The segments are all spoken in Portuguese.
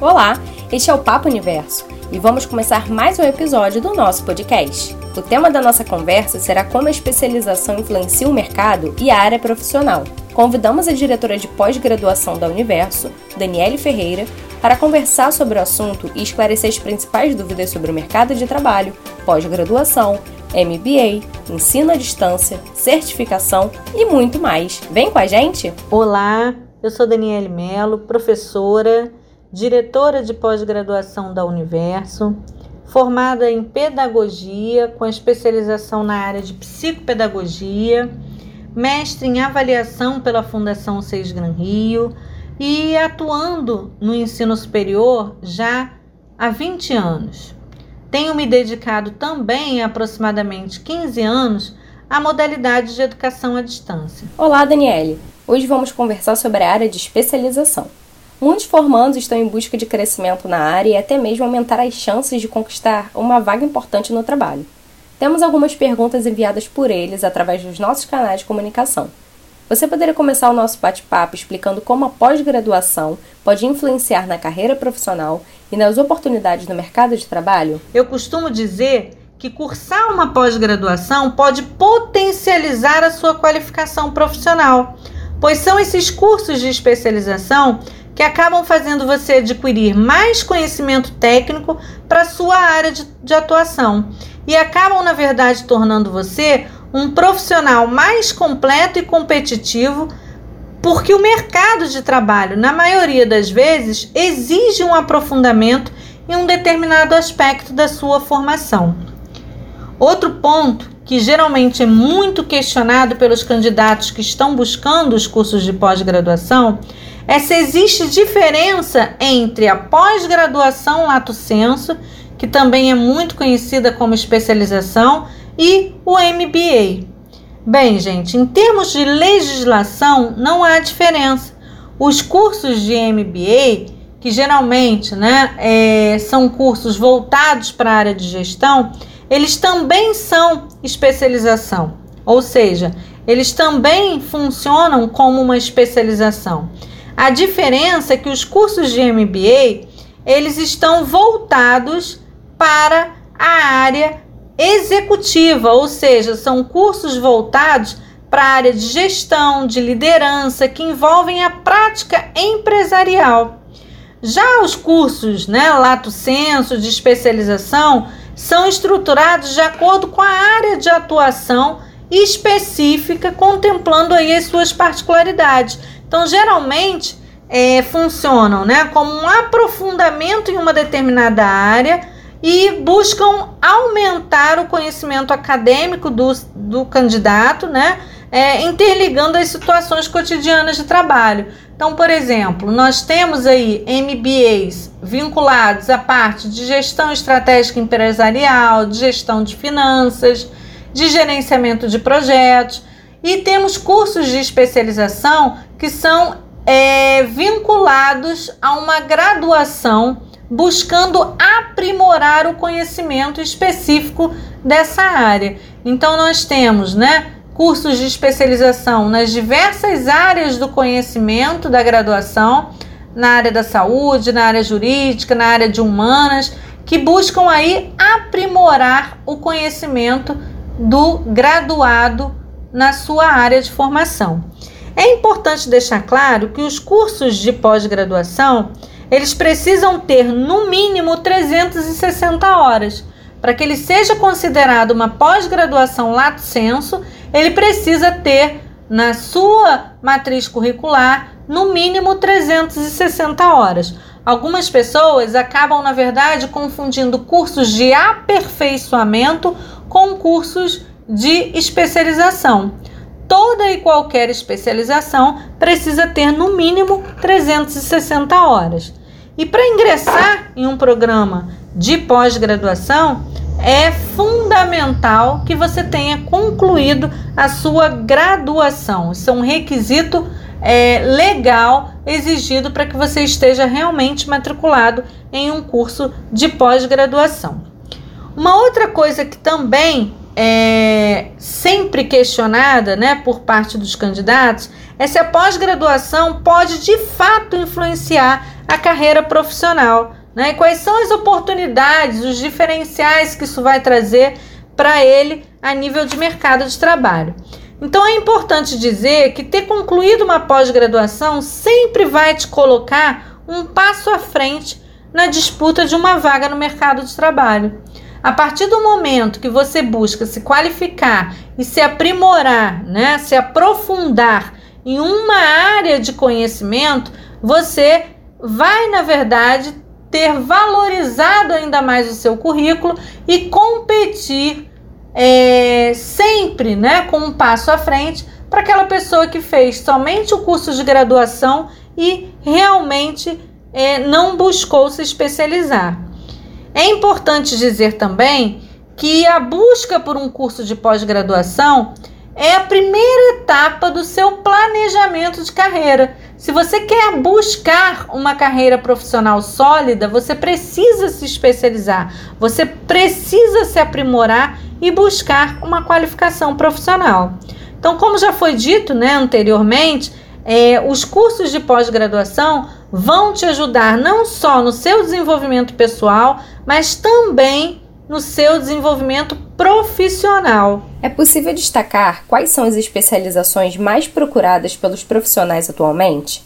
Olá, este é o Papo Universo e vamos começar mais um episódio do nosso podcast. O tema da nossa conversa será como a especialização influencia o mercado e a área profissional. Convidamos a diretora de pós-graduação da Universo, Daniele Ferreira, para conversar sobre o assunto e esclarecer as principais dúvidas sobre o mercado de trabalho, pós-graduação, MBA, ensino à distância, certificação e muito mais. Vem com a gente? Olá, eu sou Daniele Melo, professora, diretora de pós-graduação da Universo, formada em pedagogia com especialização na área de psicopedagogia, mestre em avaliação pela Fundação Seis Gran Rio e atuando no ensino superior já há 20 anos. Tenho me dedicado também há aproximadamente 15 anos à modalidade de educação à distância. Olá, Daniele. Hoje vamos conversar sobre a área de especialização. Muitos formandos estão em busca de crescimento na área e até mesmo aumentar as chances de conquistar uma vaga importante no trabalho. Temos algumas perguntas enviadas por eles através dos nossos canais de comunicação. Você poderia começar o nosso bate-papo explicando como a pós-graduação pode influenciar na carreira profissional e nas oportunidades no mercado de trabalho? Eu costumo dizer que cursar uma pós-graduação pode potencializar a sua qualificação profissional, pois são esses cursos de especialização que acabam fazendo você adquirir mais conhecimento técnico para sua área de, de atuação e acabam, na verdade, tornando você um profissional mais completo e competitivo, porque o mercado de trabalho, na maioria das vezes, exige um aprofundamento em um determinado aspecto da sua formação. Outro ponto que geralmente é muito questionado pelos candidatos que estão buscando os cursos de pós-graduação é se existe diferença entre a pós-graduação lato senso, que também é muito conhecida como especialização, e o MBA. Bem, gente, em termos de legislação, não há diferença. Os cursos de MBA, que geralmente né, é, são cursos voltados para a área de gestão, eles também são especialização, ou seja, eles também funcionam como uma especialização. A diferença é que os cursos de MBA eles estão voltados para a área executiva, ou seja, são cursos voltados para a área de gestão, de liderança, que envolvem a prática empresarial. Já os cursos, né, lato senso, de especialização, são estruturados de acordo com a área de atuação específica, contemplando aí as suas particularidades. Então, geralmente, é, funcionam né, como um aprofundamento em uma determinada área e buscam aumentar o conhecimento acadêmico do, do candidato, né, é, interligando as situações cotidianas de trabalho. Então, por exemplo, nós temos aí MBAs vinculados à parte de gestão estratégica empresarial, de gestão de finanças, de gerenciamento de projetos, e temos cursos de especialização que são é, vinculados a uma graduação buscando aprimorar o conhecimento específico dessa área. Então nós temos, né, cursos de especialização nas diversas áreas do conhecimento da graduação, na área da saúde, na área jurídica, na área de humanas, que buscam aí aprimorar o conhecimento do graduado na sua área de formação. É importante deixar claro que os cursos de pós-graduação eles precisam ter no mínimo 360 horas. Para que ele seja considerado uma pós-graduação lato senso, ele precisa ter na sua matriz curricular no mínimo 360 horas. Algumas pessoas acabam, na verdade, confundindo cursos de aperfeiçoamento com cursos de especialização. Toda e qualquer especialização precisa ter no mínimo 360 horas. E para ingressar em um programa de pós-graduação, é fundamental que você tenha concluído a sua graduação. Isso é um requisito é, legal exigido para que você esteja realmente matriculado em um curso de pós-graduação. Uma outra coisa que também é sempre questionada né, por parte dos candidatos é se a pós-graduação pode de fato influenciar a carreira profissional. Né? E quais são as oportunidades, os diferenciais que isso vai trazer para ele a nível de mercado de trabalho. Então é importante dizer que ter concluído uma pós-graduação sempre vai te colocar um passo à frente na disputa de uma vaga no mercado de trabalho. A partir do momento que você busca se qualificar e se aprimorar, né, se aprofundar em uma área de conhecimento, você vai, na verdade, ter valorizado ainda mais o seu currículo e competir é, sempre né, com um passo à frente para aquela pessoa que fez somente o curso de graduação e realmente é, não buscou se especializar. É importante dizer também que a busca por um curso de pós-graduação é a primeira etapa do seu planejamento de carreira. Se você quer buscar uma carreira profissional sólida, você precisa se especializar, você precisa se aprimorar e buscar uma qualificação profissional. Então, como já foi dito né, anteriormente, é, os cursos de pós-graduação vão te ajudar não só no seu desenvolvimento pessoal, mas também no seu desenvolvimento profissional. É possível destacar quais são as especializações mais procuradas pelos profissionais atualmente?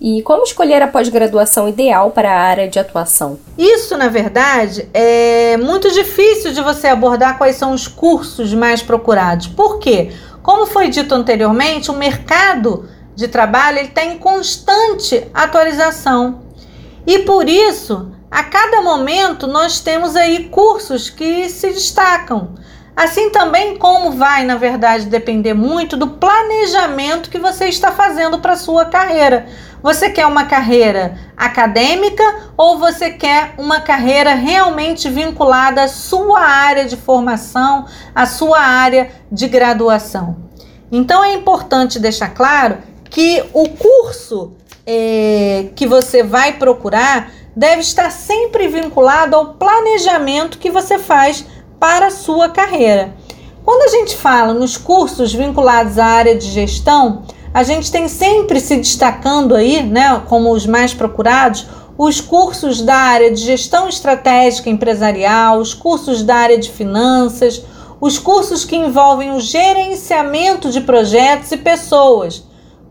E como escolher a pós-graduação ideal para a área de atuação? Isso, na verdade, é muito difícil de você abordar quais são os cursos mais procurados. Por quê? Como foi dito anteriormente, o mercado de trabalho está em constante atualização. E por isso, a cada momento nós temos aí cursos que se destacam. Assim também como vai, na verdade, depender muito do planejamento que você está fazendo para sua carreira. Você quer uma carreira acadêmica ou você quer uma carreira realmente vinculada à sua área de formação, à sua área de graduação? Então é importante deixar claro que o curso é, que você vai procurar deve estar sempre vinculado ao planejamento que você faz para a sua carreira. Quando a gente fala nos cursos vinculados à área de gestão, a gente tem sempre se destacando aí, né, como os mais procurados, os cursos da área de gestão estratégica empresarial, os cursos da área de finanças, os cursos que envolvem o gerenciamento de projetos e pessoas,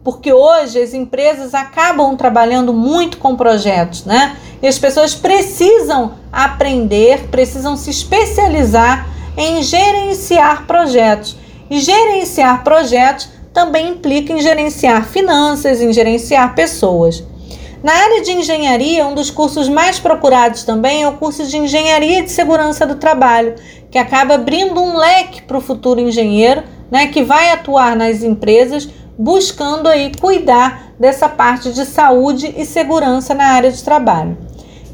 porque hoje as empresas acabam trabalhando muito com projetos, né? E as pessoas precisam aprender, precisam se especializar em gerenciar projetos. E gerenciar projetos também implica em gerenciar finanças, em gerenciar pessoas. Na área de engenharia, um dos cursos mais procurados também é o curso de Engenharia de Segurança do Trabalho, que acaba abrindo um leque para o futuro engenheiro, né, que vai atuar nas empresas buscando aí cuidar dessa parte de saúde e segurança na área de trabalho.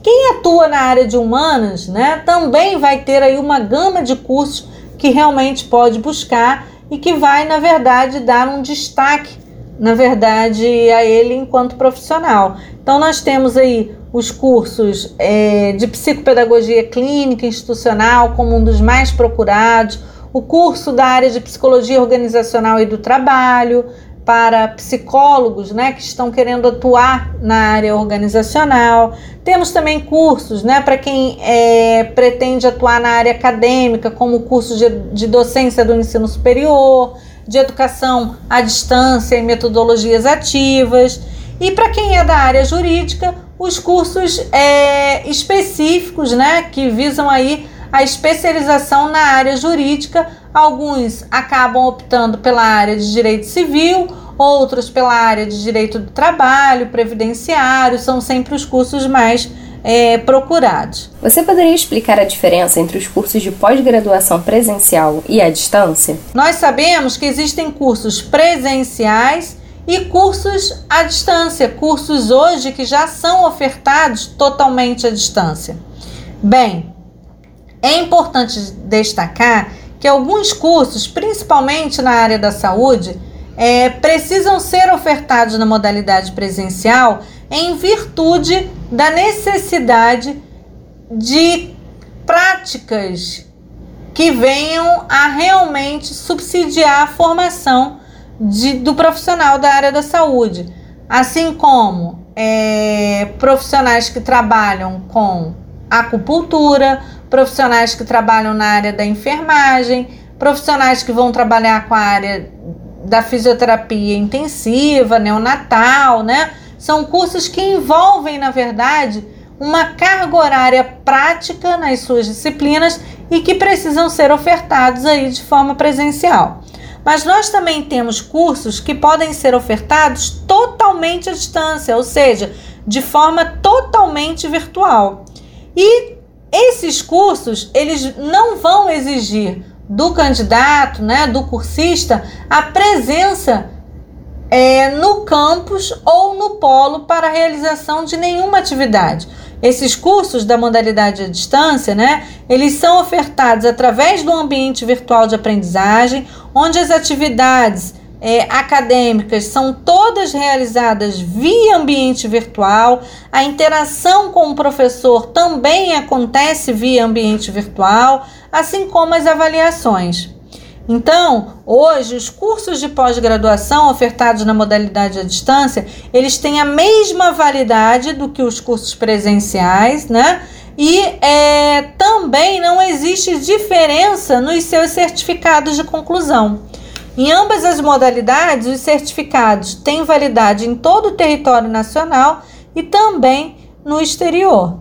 Quem atua na área de humanas, né, também vai ter aí uma gama de cursos que realmente pode buscar e que vai, na verdade, dar um destaque, na verdade, a ele enquanto profissional. Então, nós temos aí os cursos é, de psicopedagogia clínica institucional como um dos mais procurados, o curso da área de psicologia organizacional e do trabalho, para psicólogos né, que estão querendo atuar na área organizacional. Temos também cursos né, para quem é, pretende atuar na área acadêmica, como o curso de, de docência do ensino superior, de educação à distância e metodologias ativas. E para quem é da área jurídica, os cursos é, específicos né, que visam aí a especialização na área jurídica Alguns acabam optando pela área de direito civil, outros pela área de direito do trabalho, previdenciário, são sempre os cursos mais é, procurados. Você poderia explicar a diferença entre os cursos de pós-graduação presencial e à distância? Nós sabemos que existem cursos presenciais e cursos à distância, cursos hoje que já são ofertados totalmente à distância. Bem, é importante destacar que alguns cursos, principalmente na área da saúde, é, precisam ser ofertados na modalidade presencial em virtude da necessidade de práticas que venham a realmente subsidiar a formação de, do profissional da área da saúde, assim como é, profissionais que trabalham com acupuntura, profissionais que trabalham na área da enfermagem, profissionais que vão trabalhar com a área da fisioterapia intensiva, neonatal, né? São cursos que envolvem, na verdade, uma carga horária prática nas suas disciplinas e que precisam ser ofertados aí de forma presencial. Mas nós também temos cursos que podem ser ofertados totalmente à distância, ou seja, de forma totalmente virtual. E esses cursos, eles não vão exigir do candidato, né, do cursista, a presença é, no campus ou no polo para a realização de nenhuma atividade. Esses cursos da modalidade à distância, né, eles são ofertados através do ambiente virtual de aprendizagem, onde as atividades é, acadêmicas são todas realizadas via ambiente virtual, a interação com o professor também acontece via ambiente virtual, assim como as avaliações. Então, hoje, os cursos de pós-graduação ofertados na modalidade à distância, eles têm a mesma validade do que os cursos presenciais, né? E é, também não existe diferença nos seus certificados de conclusão. Em ambas as modalidades, os certificados têm validade em todo o território nacional e também no exterior.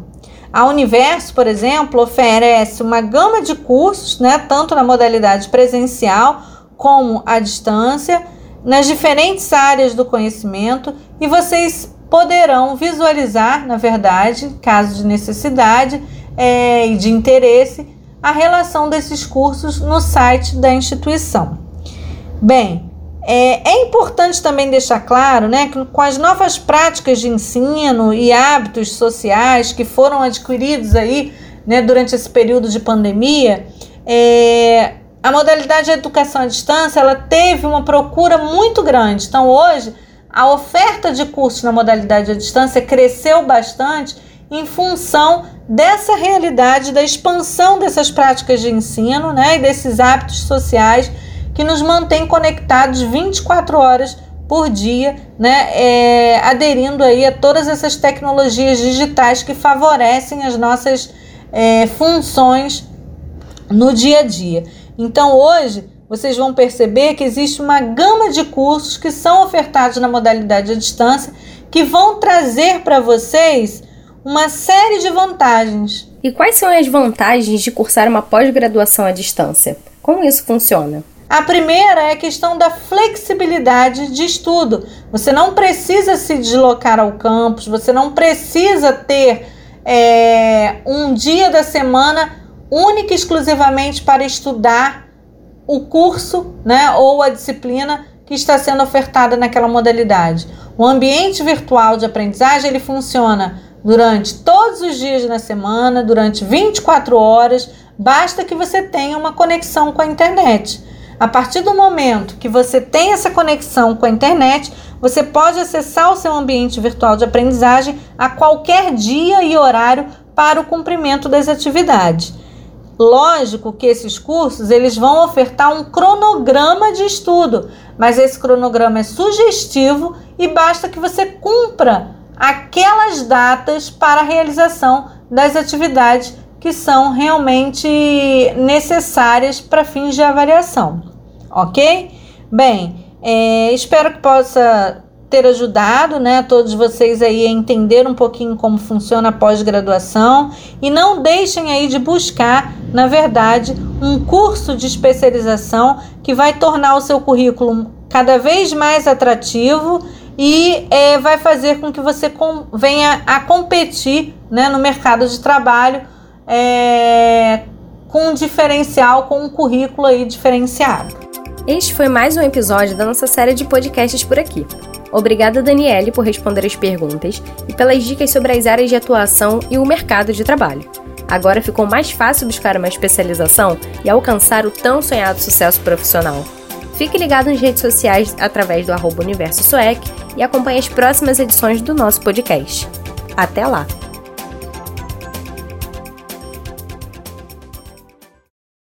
A Universo, por exemplo, oferece uma gama de cursos, né, tanto na modalidade presencial como à distância, nas diferentes áreas do conhecimento, e vocês poderão visualizar, na verdade, caso de necessidade é, e de interesse, a relação desses cursos no site da instituição. Bem, é, é, importante também deixar claro né, que com as novas práticas de ensino e hábitos sociais que foram adquiridos aí né, durante esse período de pandemia, é, a modalidade de educação à distância ela teve uma procura muito grande. Então, hoje, a oferta de cursos na modalidade à distância cresceu bastante em função dessa realidade da expansão dessas práticas de ensino né, e desses hábitos sociais que nos mantém conectados 24 horas por dia, né, é, aderindo aí a todas essas tecnologias digitais que favorecem as nossas é, funções no dia a dia. Então hoje vocês vão perceber que existe uma gama de cursos que são ofertados na modalidade à distância que vão trazer para vocês uma série de vantagens. E quais são as vantagens de cursar uma pós-graduação à distância? Como isso funciona? A primeira é a questão da flexibilidade de estudo. Você não precisa se deslocar ao campus, você não precisa ter é, um dia da semana única e exclusivamente para estudar o curso né, ou a disciplina que está sendo ofertada naquela modalidade. O ambiente virtual de aprendizagem ele funciona durante todos os dias da semana, durante 24 horas, basta que você tenha uma conexão com a internet. A partir do momento que você tem essa conexão com a internet, você pode acessar o seu ambiente virtual de aprendizagem a qualquer dia e horário para o cumprimento das atividades. Lógico que esses cursos eles vão ofertar um cronograma de estudo, mas esse cronograma é sugestivo e basta que você cumpra aquelas datas para a realização das atividades que são realmente necessárias para fins de avaliação ok? Bem, é, espero que possa ter ajudado, né, todos vocês aí a entender um pouquinho como funciona a pós-graduação e não deixem aí de buscar, na verdade, um curso de especialização que vai tornar o seu currículo cada vez mais atrativo e é, vai fazer com que você com, venha a competir né, no mercado de trabalho é, com um diferencial, com um currículo aí diferenciado. Este foi mais um episódio da nossa série de podcasts por aqui. Obrigada, Daniele, por responder as perguntas e pelas dicas sobre as áreas de atuação e o mercado de trabalho. Agora ficou mais fácil buscar uma especialização e alcançar o tão sonhado sucesso profissional. Fique ligado nas redes sociais através do arroba Universo Suec e acompanhe as próximas edições do nosso podcast. Até lá!